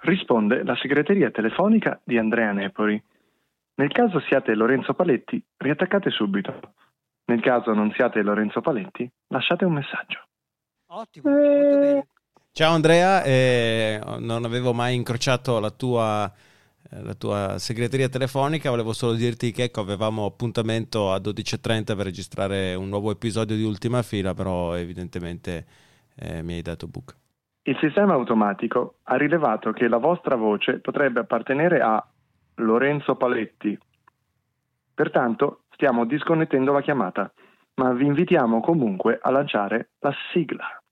Risponde la segreteria telefonica di Andrea Nepori. Nel caso siate Lorenzo Paletti, riattaccate subito. Nel caso non siate Lorenzo Paletti, lasciate un messaggio. Ottimo, molto bene. Ciao Andrea, eh, non avevo mai incrociato la tua, eh, la tua, segreteria telefonica, volevo solo dirti che ecco, avevamo appuntamento a 12.30 per registrare un nuovo episodio di Ultima Fila, però evidentemente eh, mi hai dato book. Il sistema automatico ha rilevato che la vostra voce potrebbe appartenere a Lorenzo Paletti. Pertanto stiamo disconnettendo la chiamata, ma vi invitiamo comunque a lanciare la sigla.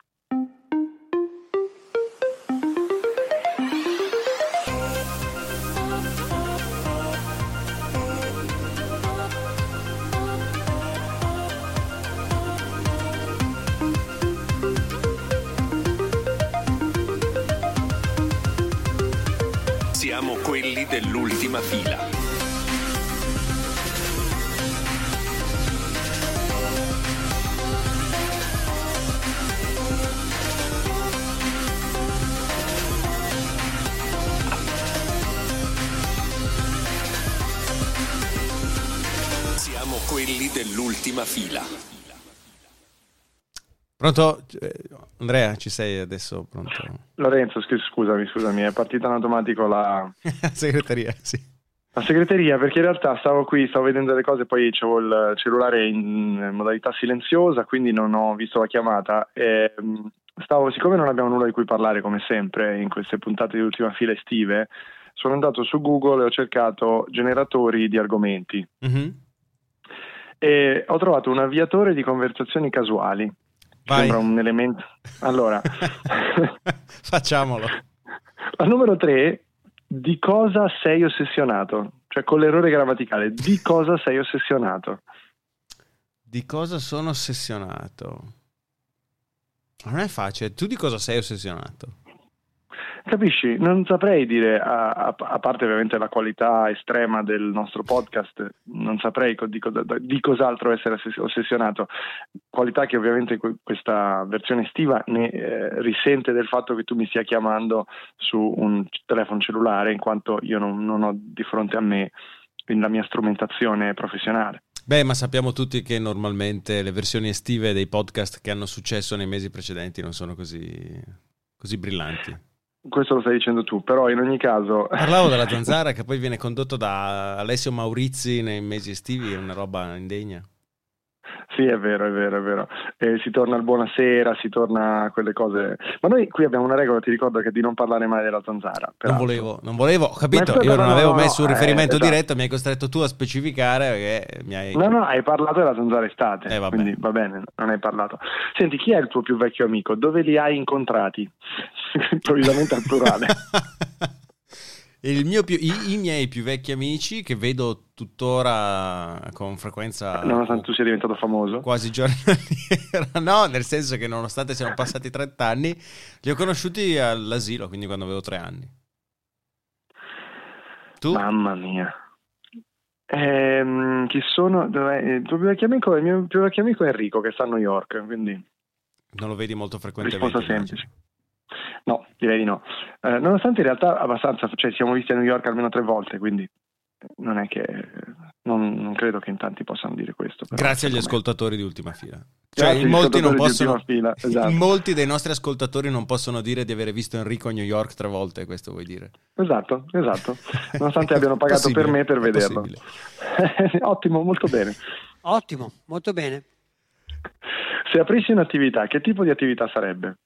Dell'ultima fila. Siamo quelli dell'ultima fila. Pronto? Eh, Andrea, ci sei adesso? Pronto? Lorenzo, scu- scusami, scusami, è partita in automatico la, segreteria, sì. la segreteria perché in realtà stavo qui, stavo vedendo le cose, poi avevo il cellulare in modalità silenziosa, quindi non ho visto la chiamata. E, mh, stavo, siccome non abbiamo nulla di cui parlare come sempre in queste puntate di ultima fila estive, sono andato su Google e ho cercato generatori di argomenti Mhm. e ho trovato un avviatore di conversazioni casuali. Vai. Sembra un elemento. Allora, Facciamolo. al numero 3, di cosa sei ossessionato? Cioè con l'errore grammaticale, di cosa sei ossessionato? Di cosa sono ossessionato? Non è facile. Tu di cosa sei ossessionato? Capisci? Non saprei dire, a, a- a parte ovviamente la qualità estrema del nostro podcast, non saprei di, cosa- di cos'altro essere ossess- ossessionato. Qualità che ovviamente que- questa versione estiva ne eh, risente del fatto che tu mi stia chiamando su un telefono cellulare, in quanto io non, non ho di fronte a me la mia strumentazione professionale. Beh, ma sappiamo tutti che normalmente le versioni estive dei podcast che hanno successo nei mesi precedenti non sono così, così brillanti. Questo lo stai dicendo tu, però in ogni caso... Parlavo della zanzara che poi viene condotto da Alessio Maurizi nei mesi estivi, è una roba indegna. Sì, è vero, è vero, è vero. Eh, si torna al buonasera, si torna a quelle cose. Ma noi qui abbiamo una regola, ti ricordo, che è di non parlare mai della zanzara. Non peraltro. volevo, non volevo, ho capito, io non no, avevo no, messo un no, riferimento eh, diretto, mi hai costretto tu a specificare perché mi hai... No, no, hai parlato della zanzara estate, Eh, quindi va bene, non hai parlato. Senti, chi è il tuo più vecchio amico? Dove li hai incontrati? Improvvisamente al plurale. Il mio più- i, i miei più vecchi amici che vedo tuttora con frequenza Nonostante tu sia diventato famoso. quasi giornaliera, no, nel senso che nonostante siano passati 30 anni, li ho conosciuti all'asilo, quindi quando avevo 3 anni. Tu? Mamma mia. Ehm, chi sono? Dov'è? Il tuo più vecchio amico? Il mio più vecchio amico è Enrico, che sta a New York, quindi Non lo vedi molto frequentemente. risposta immagino. No, direi di no. Eh, nonostante in realtà abbastanza, cioè siamo visti a New York almeno tre volte, quindi non è che non, non credo che in tanti possano dire questo. però, Grazie agli me. ascoltatori di Ultima Fila. Cioè, Grazie in molti, non possono, Fila, esatto. in molti dei nostri ascoltatori non possono dire di avere visto Enrico a New York tre volte, questo vuoi dire? Esatto, esatto. Nonostante abbiano pagato per me per vederlo. Ottimo, molto bene. Ottimo, molto bene. Se aprissi un'attività, che tipo di attività sarebbe?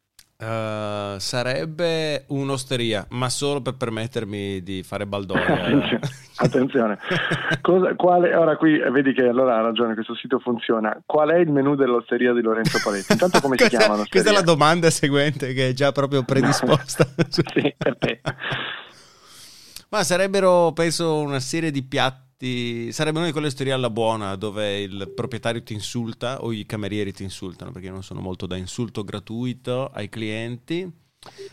Uh, sarebbe un'osteria, ma solo per permettermi di fare baldoria. Attenzione. Cosa- quale- ora qui eh, vedi che allora ha ragione, questo sito funziona. Qual è il menù dell'osteria di Lorenzo Paletti? Intanto come si chiama l'osteria? questa è la domanda seguente che è già proprio predisposta. sì, per te. Ma sarebbero, penso, una serie di piatti. Sarebbe una di quelle osterie alla buona dove il proprietario ti insulta o i camerieri ti insultano perché non sono molto da insulto gratuito ai clienti.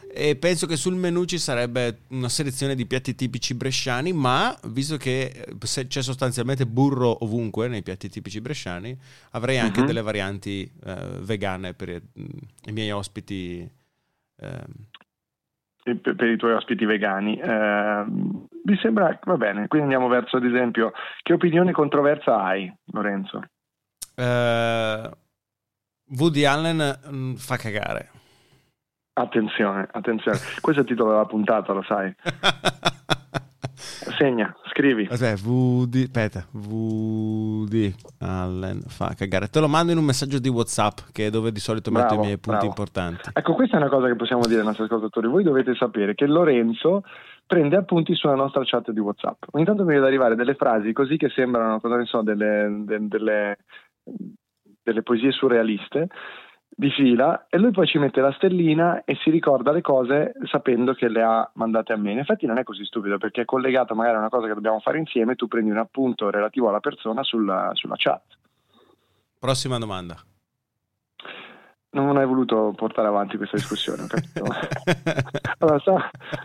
E penso che sul menù ci sarebbe una selezione di piatti tipici bresciani, ma visto che eh, c'è sostanzialmente burro ovunque nei piatti tipici bresciani, avrei anche Mhm. delle varianti eh, vegane per mm, i miei ospiti. ehm, per, i tuoi ospiti vegani. Eh, mi sembra, va bene, quindi andiamo verso, ad esempio, che opinione controversa hai, Lorenzo? Eh, Woody Allen mm, fa cagare. Attenzione, attenzione. Questo è il titolo della puntata, lo sai. Segna, scrivi. Aspetta, Woody, aspetta, Woody Allen fa cagare. Te lo mando in un messaggio di WhatsApp, che è dove di solito metto Bravo, i miei punti bravo. importanti. Ecco, questa è una cosa che possiamo dire ai nostri ascoltatori. Voi dovete sapere che Lorenzo prende appunti sulla nostra chat di WhatsApp. Ogni tanto mi vedo arrivare delle frasi così che sembrano, cosa ne so, delle, de- delle, delle poesie surrealiste di fila e lui poi ci mette la stellina e si ricorda le cose sapendo che le ha mandate a me. In effetti non è così stupido perché è collegato magari a una cosa che dobbiamo fare insieme, tu prendi un appunto relativo alla persona sulla, sulla chat. Prossima domanda. Non hai voluto portare avanti questa discussione, ho capito? Allora,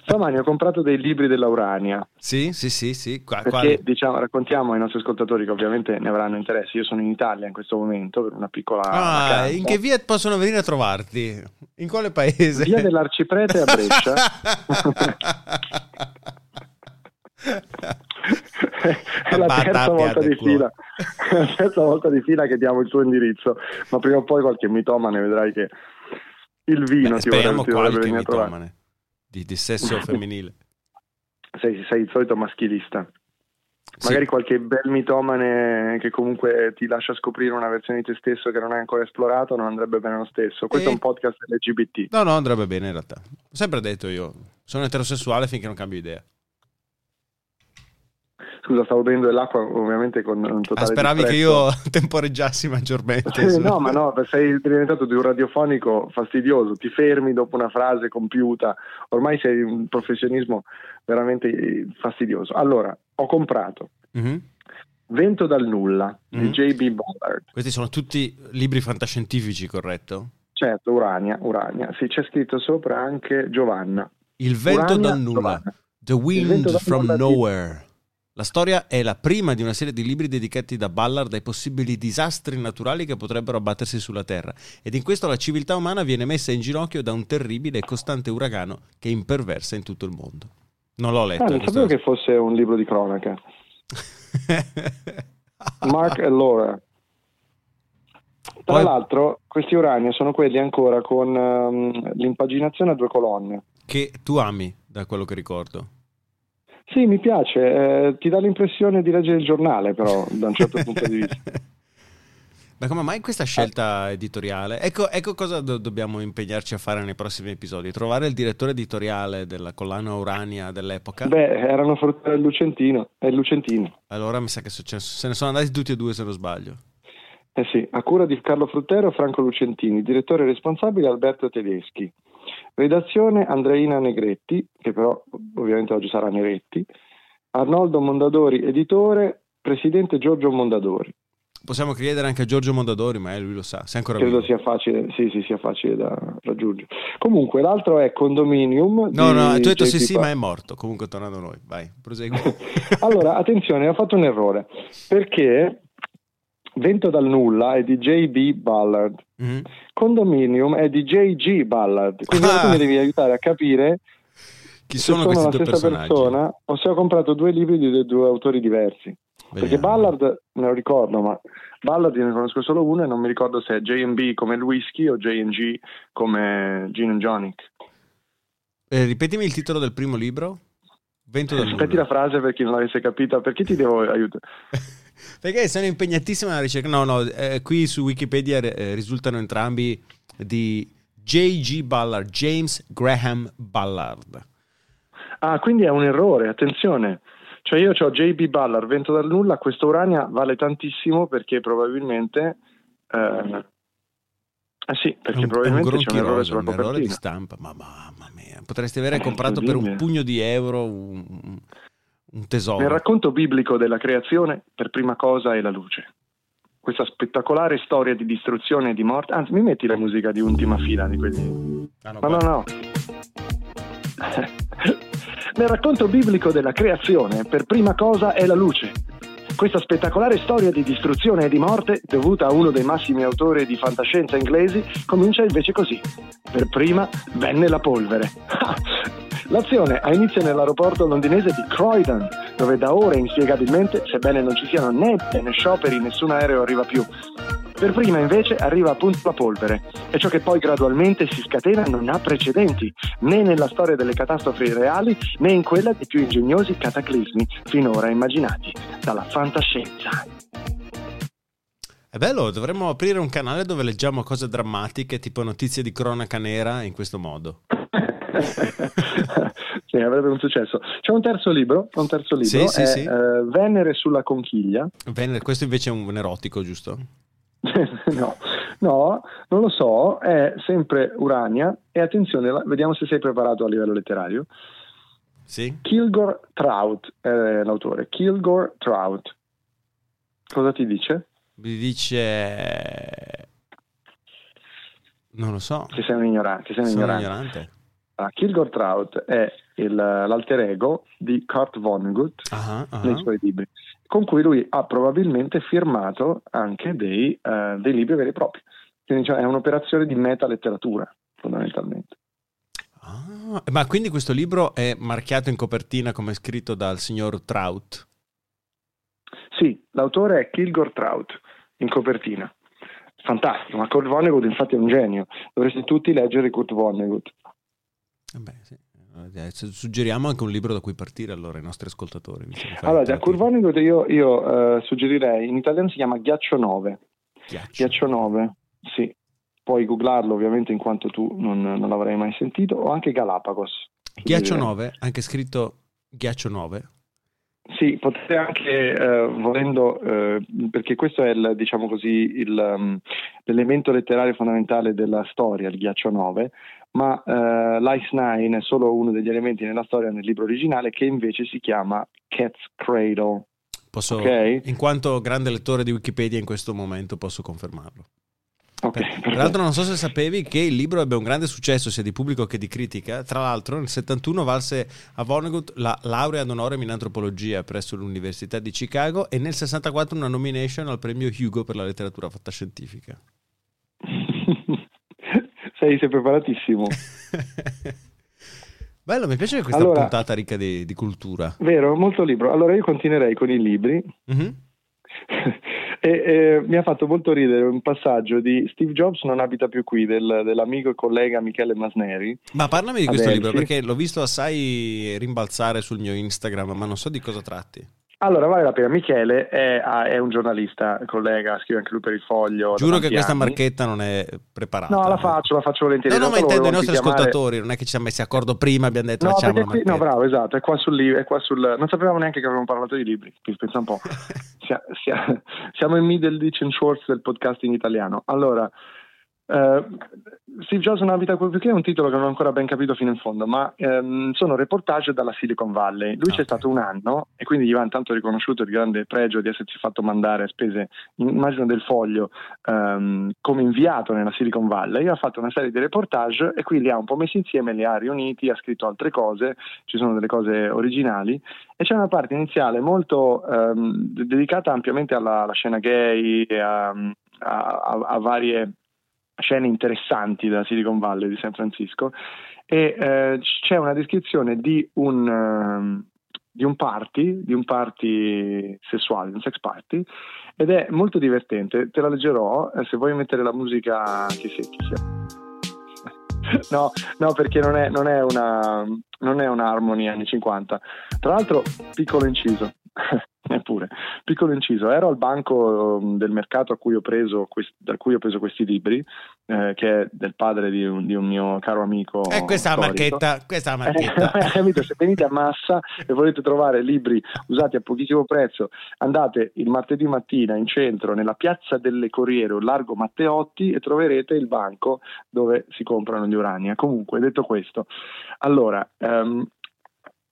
stamani ho comprato dei libri della Urania sì, sì, sì, sì. Qua, perché diciamo, raccontiamo ai nostri ascoltatori che ovviamente ne avranno interesse. Io sono in Italia in questo momento per una piccola Ah, vacanza. in che via possono venire a trovarti? In quale paese? Via dell'Arciprete a Brescia. È la terza volta di fila. La terza volta di fila che diamo il tuo indirizzo, ma prima o poi qualche mitomane vedrai che il vino Beh, ti vorrebbe, speriamo ti vorrebbe qualche a trovare. mitomane di, di sesso femminile. Sei, sei il solito maschilista. Sì. Magari qualche bel mitomane che comunque ti lascia scoprire una versione di te stesso che non hai ancora esplorato non andrebbe bene lo stesso. Questo Eh. è un podcast LGBT. No, no, andrebbe bene in realtà. Ho sempre detto io, sono eterosessuale finché non cambio idea. Scusa, stavo bevendo dell'acqua ovviamente con un Ah, totale speravi che disprezzo. io temporeggiassi maggiormente. Eh, su- no, ma no, sei diventato di un radiofonico fastidioso, ti fermi dopo una frase compiuta, ormai sei un professionismo veramente fastidioso. Allora, ho comprato Mhm. Vento dal nulla Mhm. di J.B. Ballard. Questi sono tutti libri fantascientifici, corretto? Certo, Urania, Urania. Sì, c'è scritto sopra anche Giovanna. Il vento Urania, dal nulla. Giovanna. The Wind from nulla di- Nowhere. La storia è la prima di una serie di libri dedicati da Ballard ai possibili disastri naturali che potrebbero abbattersi sulla Terra. Ed in questo la civiltà umana viene messa in ginocchio da un terribile e costante uragano che imperversa in tutto il mondo. Non l'ho letto. Ah, non sapevo che fosse un libro di cronaca. Mark e Laura. Tra Poi- l'altro, questi Urania sono quelli ancora con ehm, l'impaginazione a due colonne. che tu ami, da quello che ricordo. Sì, mi piace, eh, ti dà l'impressione di leggere il giornale, però, da un certo punto di vista. Ma come mai questa scelta editoriale? Ecco, ecco cosa do- dobbiamo impegnarci a fare nei prossimi episodi: trovare il direttore editoriale della collana Urania dell'epoca. Beh, erano Fruttero e Lucentino, e Lucentino. Allora mi sa che se se ne sono andati tutti e due, se non sbaglio. Eh sì, a cura di Carlo Fruttero e Franco Lucentini, direttore responsabile Alberto Tedeschi. Redazione Andreina Negretti, che però ovviamente oggi sarà Neretti. Arnoldo Mondadori, editore, presidente Giorgio Mondadori. Possiamo chiedere anche a Giorgio Mondadori, ma eh, lui lo sa, sei ancora Credo vivo. sia facile, sì, sì, sia facile da raggiungere. Comunque, l'altro è Condominium. No, no, tu hai detto sì, sì, ma è morto. Comunque, tornando a noi, vai, prosegui. allora, attenzione, ho fatto un errore perché Vento dal nulla è di J.B. Ballard, Mhm. Condominium è di J.G. Ballard. Quindi Ah. tu mi devi aiutare a capire Chi sono sono la stessa persona o se ho comprato due libri di due, autori diversi. Perché Vediamo. Ballard me lo ricordo, ma Ballard ne conosco solo uno e non mi ricordo se è J&B come il whisky o J&G come Gin and Jonic. Eh, ripetimi il titolo del primo libro. Vento dal Ripeti nulla. la frase per chi non l'avesse capita, perché ti devo aiutare? Perché sono impegnatissimo nella ricerca. No, no, eh, qui su Wikipedia eh, risultano entrambi di J.G. Ballard, James Graham Ballard. Ah, quindi è un errore, attenzione. Cioè io ho JB Ballard, Vento dal nulla, questo Urania vale tantissimo perché probabilmente... Eh, eh sì, perché un, è un probabilmente c'è un errore sulla un errore di stampa. Ma mamma mia, potresti avere Eh, comprato per un pugno di euro un, un- tesoro. Nel racconto biblico della creazione, per prima cosa è la luce. Questa spettacolare storia di distruzione e di morte. Anzi, mi metti la musica di ultima fila di quelli. Ah, no, No, no, no. Nel racconto biblico della creazione, per prima cosa è la luce. Questa spettacolare storia di distruzione e di morte, dovuta a uno dei massimi autori di fantascienza inglesi, comincia invece così. Per prima venne la polvere. L'azione ha inizio nell'aeroporto londinese di Croydon, dove da ore inspiegabilmente, sebbene non ci siano né né scioperi, nessun aereo arriva più. Per prima invece arriva appunto la polvere e ciò che poi gradualmente si scatena non ha precedenti, né nella storia delle catastrofi reali né in quella dei più ingegnosi cataclismi finora immaginati dalla fantascienza. È bello, dovremmo aprire un canale dove leggiamo cose drammatiche, tipo notizie di cronaca nera, in questo modo. sì, avrebbe un successo. C'è un terzo libro, un terzo libro Sì, sì, è sì. eh, Venere sulla conchiglia. Venere, questo invece è un erotico, giusto? no, no, non lo so, è sempre Urania e attenzione, vediamo se sei preparato a livello letterario. Sì? Kilgore Trout è l'autore, Kilgore Trout. Cosa ti dice? Mi dice... Non lo so. Che sei un ignorante. Che sei un ignorante. ignorante. Ah, Kilgore Trout è il- l'alter ego di Kurt Vonnegut Ah, ah. nei suoi libri, con cui lui ha probabilmente firmato anche dei, eh, dei libri veri e propri. Quindi cioè, è un'operazione di metaletteratura, fondamentalmente. Ah, ma quindi questo libro è marchiato in copertina come scritto dal signor Trout? Sì, l'autore è Kilgore Trout, in copertina. Fantastico, ma Kurt Vonnegut infatti è un genio. Dovreste tutti leggere Kurt Vonnegut. Vabbè, sì. Eh, Suggeriamo anche un libro da cui partire allora ai nostri ascoltatori. Allora, da Vonnegut io, io, eh, suggerirei, in italiano si chiama Ghiaccio 9. Ghiaccio. Ghiaccio 9, sì. Puoi googlarlo ovviamente in quanto tu non, non l'avrai mai sentito, o anche Galapagos. Ghiaccio Suggerirei. 9, anche scritto Ghiaccio 9. Sì, potete anche, eh, volendo, eh, perché questo è il, diciamo così, il, um, l'elemento letterario fondamentale della storia, il ghiaccio 9, ma eh, l'Ice Nine è solo uno degli elementi nella storia nel libro originale che invece si chiama Cat's Cradle. Posso, Ok. In quanto grande lettore di Wikipedia in questo momento posso confermarlo. Ok, Per- Tra l'altro non so se sapevi che il libro ebbe un grande successo sia di pubblico che di critica. Tra l'altro nel 71 valse a Vonnegut la laurea d'onore in antropologia presso l'Università di Chicago e nel 64 una nomination al premio Hugo per la letteratura fantascientifica. Sei, sei preparatissimo. Bello, mi piace questa Allora- puntata ricca di, di cultura. Vero, molto libro. Allora io continuerei con i libri. Mhm. e, e mi ha fatto molto ridere un passaggio di Steve Jobs non abita più qui, del- dell'amico e collega Michele Masneri. Ma parlami di questo Adelphi. libro perché l'ho visto assai rimbalzare sul mio Instagram, ma non so di cosa tratti. Allora, vale la pena. Michele è, è un giornalista, collega, scrive anche lui per il foglio. Giuro che questa anni. marchetta non è preparata. No, la faccio, la faccio volentieri. No, no, ma intendo i nostri chiamare- ascoltatori, non è che ci siamo messi d'accordo prima, abbiamo detto No, facciamo qui, no, bravo, esatto, è qua sul libro, è qua sul. Non sapevamo neanche che avevamo parlato di libri. Pensa un po'. Sia- sia- siamo in middle Ditch and Schwartz del podcasting italiano. Allora, eh, Steve Jobs una vita che è un titolo che non ho ancora ben capito fino in fondo, ma ehm, sono reportage dalla Silicon Valley. Lui Ah, c'è stato un anno e quindi gli va intanto riconosciuto il grande pregio di essersi fatto mandare a spese, immagino del foglio, ehm, come inviato nella Silicon Valley. Ha fatto una serie di reportage e qui li ha un po' messi insieme, li ha riuniti, ha scritto altre cose, ci sono delle cose originali e c'è una parte iniziale molto de- dedicata ampiamente alla, alla scena gay e a, a- a- a varie scene interessanti della Silicon Valley di San Francisco e eh, c'è una descrizione di un, ehm, di un party, di un party sessuale, un sex party ed è molto divertente, te la leggerò eh, se vuoi mettere la musica che sia. Che sia. No, no, perché non è, non è una non è una Harmony anni 50. Tra l'altro, piccolo inciso, neppure, piccolo inciso, ero al banco um, del mercato cui quest- da cui ho preso questi libri, eh, che è del padre di un, di un mio caro amico. E questa è la storico. marchetta, questa la Eh, marchetta. capito? Se venite a massa e volete trovare libri usati a pochissimo prezzo, andate il martedì mattina in centro nella piazza delle Corriere o largo Matteotti e troverete il banco dove si comprano gli Urania. Comunque, detto questo, allora ehm,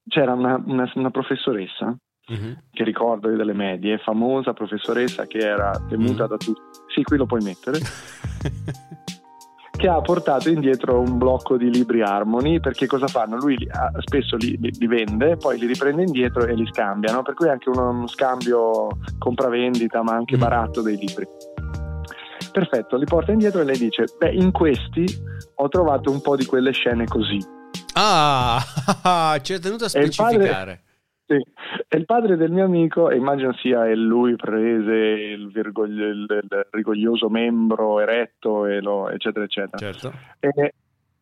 c'era una, una- una professoressa Mhm. che ricordo io delle medie, famosa professoressa che era temuta Mm. da tutti. Sì, qui lo puoi mettere che ha portato indietro un blocco di libri Harmony perché cosa fanno? Lui li- ah, spesso li, li- li vende, poi li riprende indietro e li scambia, no? per cui è anche uno, uno scambio compravendita ma anche Mm. baratto dei libri. Perfetto, li porta indietro e lei dice, beh in questi ho trovato un po' di quelle scene così. Ah, ci è tenuto a specificare. Sì, e il padre del mio amico, e immagino sia lui prese il, virgoglio- il- rigoglioso membro eretto, e lo- eccetera, eccetera. Certo. E,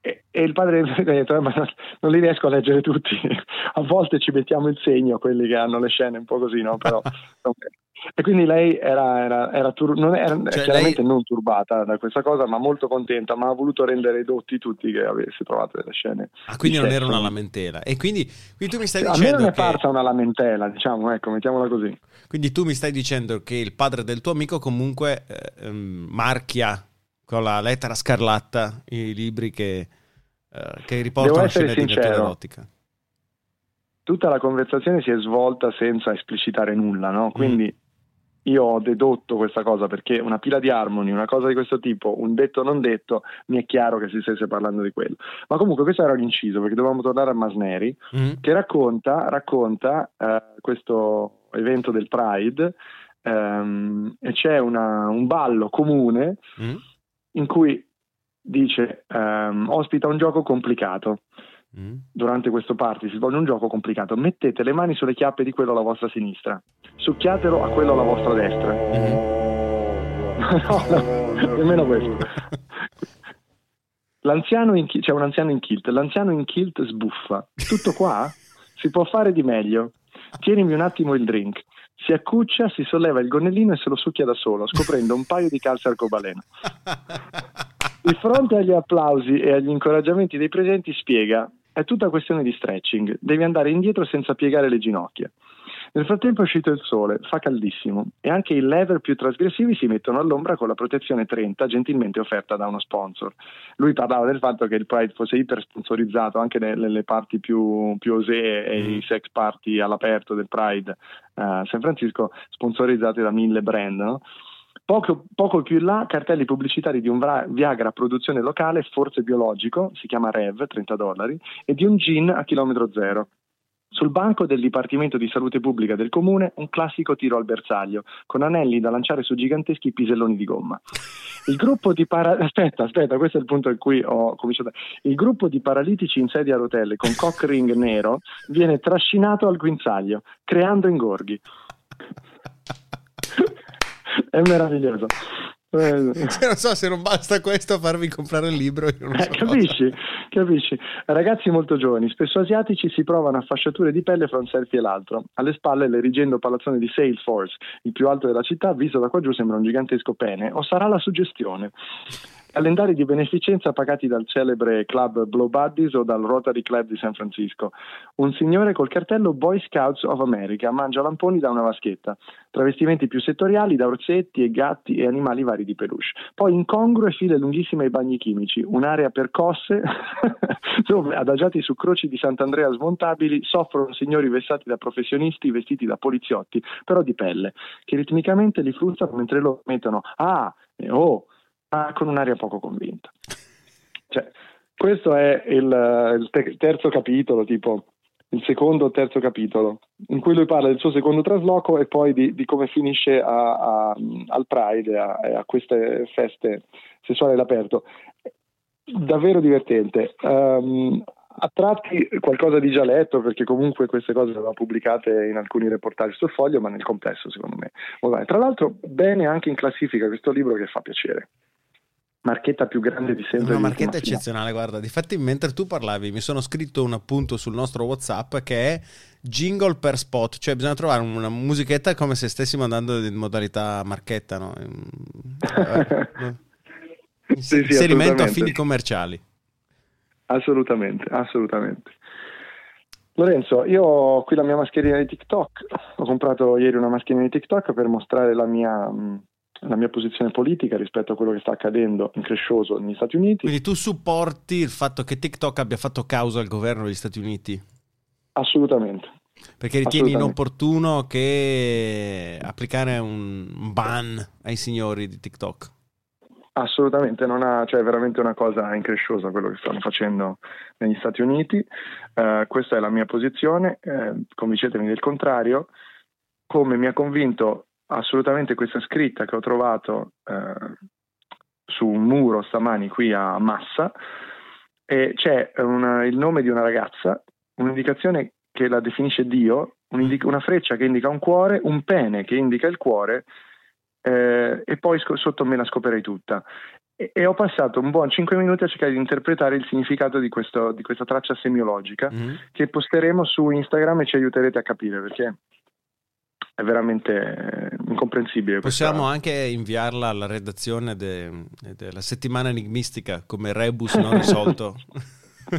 e- e il padre ha detto: "Eh, ma non, non li riesco a leggere tutti. A volte ci mettiamo il segno, quelli che hanno le scene un po' così, no? Però, e quindi lei era, era, era tur- non era Cioè, chiaramente lei- non turbata da questa cosa, ma molto contenta, ma ha voluto rendere edotti tutti che avesse trovato delle scene. Ah, quindi di non era sesso. una lamentela. E quindi, quindi tu mi stai A me dicendo non è che parsa una lamentela, diciamo, ecco, mettiamola così. Quindi tu mi stai dicendo che il padre del tuo amico comunque eh, ehm, marchia con la lettera scarlatta i libri che, eh, che riportano scene di natura erotica. Tutta la conversazione si è svolta senza esplicitare nulla, Mm. no? Quindi io ho dedotto questa cosa perché una pila di Harmony, una cosa di questo tipo, un detto non detto, mi è chiaro che si stesse parlando di quello. Ma comunque questo era un inciso perché dovevamo tornare a Masneri Mm? che racconta, racconta eh, questo evento del Pride ehm, e c'è una- un ballo comune Mm? in cui dice ehm, ospita un gioco complicato. Mm? Durante questo party si svolge un gioco complicato. Mettete le mani sulle chiappe di quello alla vostra sinistra, succhiatelo a quello alla vostra destra. Mhm. no, no, nemmeno questo. L'anziano in c'è un anziano in kilt, l'anziano in kilt sbuffa. Tutto qua? Si può fare di meglio. Tienimi un attimo il drink. Si accuccia, si solleva il gonnellino e se lo succhia da solo, scoprendo un paio di calze arcobaleno. Di fronte agli applausi e agli incoraggiamenti dei presenti spiega è tutta questione di stretching, devi andare indietro senza piegare le ginocchia. Nel frattempo è uscito il sole, fa caldissimo e anche i lever più trasgressivi si mettono all'ombra con la protezione 30 gentilmente offerta da uno sponsor. Lui parlava del fatto che il Pride fosse iper sponsorizzato anche nelle, parti più, più osee e Mm. i sex party all'aperto del Pride a San Francisco sponsorizzati da mille brand. no? Poco, poco più in là, cartelli pubblicitari di un Viagra a produzione locale, forse biologico, si chiama Rev, 30 dollari, e di un gin a chilometro zero. Sul banco del Dipartimento di Salute Pubblica del Comune, un classico tiro al bersaglio, con anelli da lanciare su giganteschi piselloni di gomma. Il gruppo di para- aspetta, aspetta, questo è il punto in cui ho cominciato. Il gruppo di paralitici in sedia a rotelle con cock ring nero viene trascinato al guinzaglio, creando ingorghi. È meraviglioso. Eh, non so se non basta questo a farvi comprare il libro. Eh, so capisci? Capisci? Ragazzi molto giovani, spesso asiatici, si provano a fasciature di pelle fra un selfie e l'altro. Alle spalle l'erigendo palazzone di Salesforce, il più alto della città, visto da qua giù sembra un gigantesco pene, o sarà la suggestione? Calendari di beneficenza pagati dal celebre club Blow Buddies o dal Rotary Club di San Francisco. Un signore col cartello Boy Scouts of America mangia lamponi da una vaschetta. Travestimenti più settoriali da orsetti e gatti e animali vari di peluche. Poi incongrue file lunghissime ai bagni chimici, un'area percosse dove, adagiati su croci di Sant'Andrea smontabili, soffrono signori vessati da professionisti vestiti da poliziotti, però di pelle, che ritmicamente li fruzzano mentre loro mettono ah oh, ma con un'aria poco convinta. Cioè, questo è il, il te- terzo capitolo, tipo il secondo o terzo capitolo, in cui lui parla del suo secondo trasloco e poi di, di come finisce a- a- al Pride e a, a queste feste sessuali all'aperto. Davvero divertente. Ehm, a tratti qualcosa di già letto, perché comunque queste cose le aveva pubblicate in alcuni reportage sul foglio, ma nel complesso secondo me. Tra l'altro, bene anche in classifica questo libro che fa piacere. Marchetta più grande di sempre. Una marchetta eccezionale, guarda. Difatti, mentre tu parlavi, mi sono scritto un appunto sul nostro WhatsApp che è jingle per spot, cioè bisogna trovare una musichetta come se stessimo andando in modalità marchetta, no? In- Sì, sì, Inserimento a assolutamente. fini commerciali. Assolutamente, assolutamente. Lorenzo, io ho qui la mia mascherina di TikTok. Ho comprato ieri una mascherina di TikTok per mostrare la mia, mh, la mia posizione politica rispetto a quello che sta accadendo in crescioso negli Stati Uniti. Quindi tu supporti il fatto che TikTok abbia fatto causa al governo degli Stati Uniti? Assolutamente. Perché ritieni inopportuno che applicare un ban ai signori di TikTok? Assolutamente, non ha, cioè è veramente una cosa incresciosa quello che stanno facendo negli Stati Uniti. Eh, questa è la mia posizione, eh, convincetemi del contrario. Come mi ha convinto assolutamente questa scritta che ho trovato eh, su un muro stamani qui a Massa, e c'è una, il nome di una ragazza, un'indicazione che la definisce Dio, una freccia che indica un cuore, un pene che indica il cuore eh, e poi sc- sotto me la scoperei tutta. E, e, ho passato un buon 5 minuti a cercare di interpretare il significato di, questo, di questa traccia semiologica mm-hmm. che posteremo su Instagram e ci aiuterete a capire perché è veramente eh, incomprensibile. Possiamo questa... anche inviarla alla redazione de, della settimana enigmistica come rebus non risolto.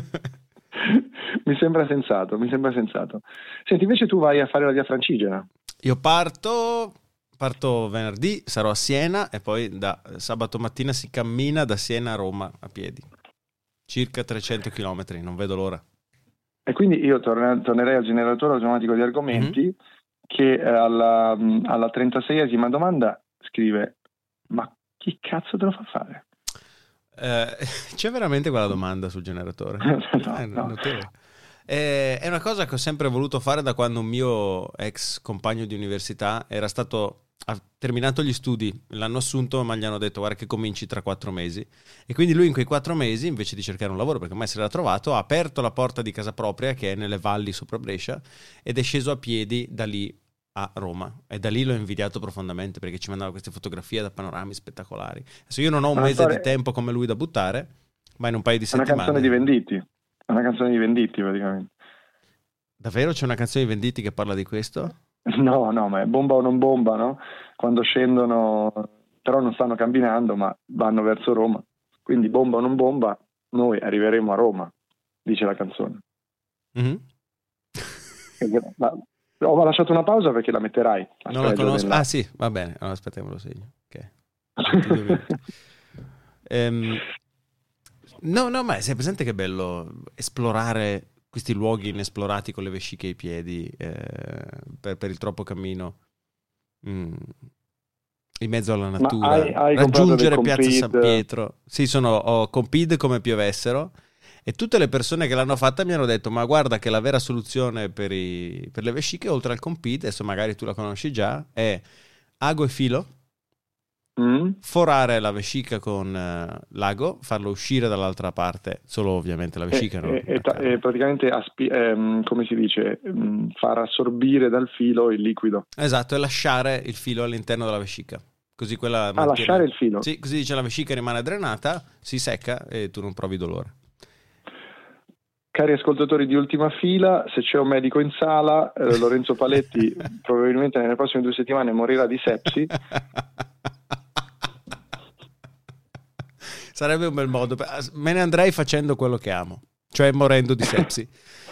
mi sembra sensato, mi sembra sensato. Senti, invece tu vai a fare la via francigena. Io parto, parto venerdì, sarò a Siena e poi da sabato mattina si cammina da Siena a Roma a piedi. Circa 300 km, non vedo l'ora. E quindi io tornerei al generatore automatico di argomenti. Mm-hmm che eh, alla, alla 36esima domanda scrive ma chi cazzo te lo fa fare? Eh, c'è veramente quella domanda sul generatore? no, eh, no. Eh, è una cosa che ho sempre voluto fare da quando un mio ex compagno di università era stato ha terminato gli studi, l'hanno assunto ma gli hanno detto guarda che cominci tra quattro mesi e quindi lui in quei quattro mesi invece di cercare un lavoro perché mai se l'era trovato ha aperto la porta di casa propria che è nelle valli sopra Brescia ed è sceso a piedi da lì a Roma. E da lì l'ho invidiato profondamente perché ci mandava queste fotografie da panorami spettacolari. Adesso io non ho un mese di tempo come lui da buttare ma in un paio di settimane una canzone di Venditti. Una canzone di Venditti praticamente. Davvero? C'è una canzone di Venditti che parla di questo? No, no, ma è bomba o non bomba, no? Quando scendono, però non stanno camminando, ma vanno verso Roma. Quindi bomba o non bomba, noi arriveremo a Roma, dice la canzone. Mm-hmm. Ma, ho lasciato una pausa perché la metterai. Non la conosco. Della... Ah sì, va bene, allora, aspetta, me lo segno. Okay. um, no, no, ma sei presente che bello esplorare questi luoghi inesplorati con le vesciche ai piedi eh, per, per, il troppo cammino mm. in mezzo alla natura hai, hai raggiungere Piazza San Pietro sì sono ho Compid come piovessero e tutte le persone che l'hanno fatta mi hanno detto ma guarda che la vera soluzione per, i, per le vesciche oltre al Compid adesso magari tu la conosci già è ago e filo Mm. forare la vescica con uh, l'ago, farlo uscire dall'altra parte, solo ovviamente la vescica. E, e, e praticamente, aspi- ehm, come si dice, mh, mm, far assorbire dal filo il liquido. Esatto, e lasciare il filo all'interno della vescica. Così quella ah, lasciare il filo? Sì, così dice la vescica rimane drenata, si secca e tu non provi dolore. Cari ascoltatori di ultima fila, se c'è un medico in sala, eh, Lorenzo Paletti probabilmente nelle prossime due settimane morirà di sepsi. Sarebbe un bel modo. Me ne andrei facendo quello che amo, cioè morendo di sepsi.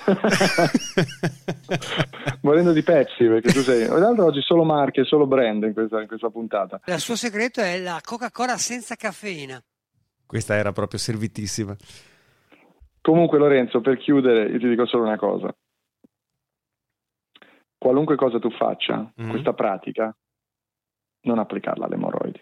morendo di pezzi perché tu sei tra l'altro oggi solo marche solo brand in questa, in questa puntata il suo segreto è la Coca-Cola senza caffeina questa era proprio servitissima comunque Lorenzo per chiudere io ti dico solo una cosa qualunque cosa tu faccia mm-hmm. questa pratica non applicarla alle emorroidi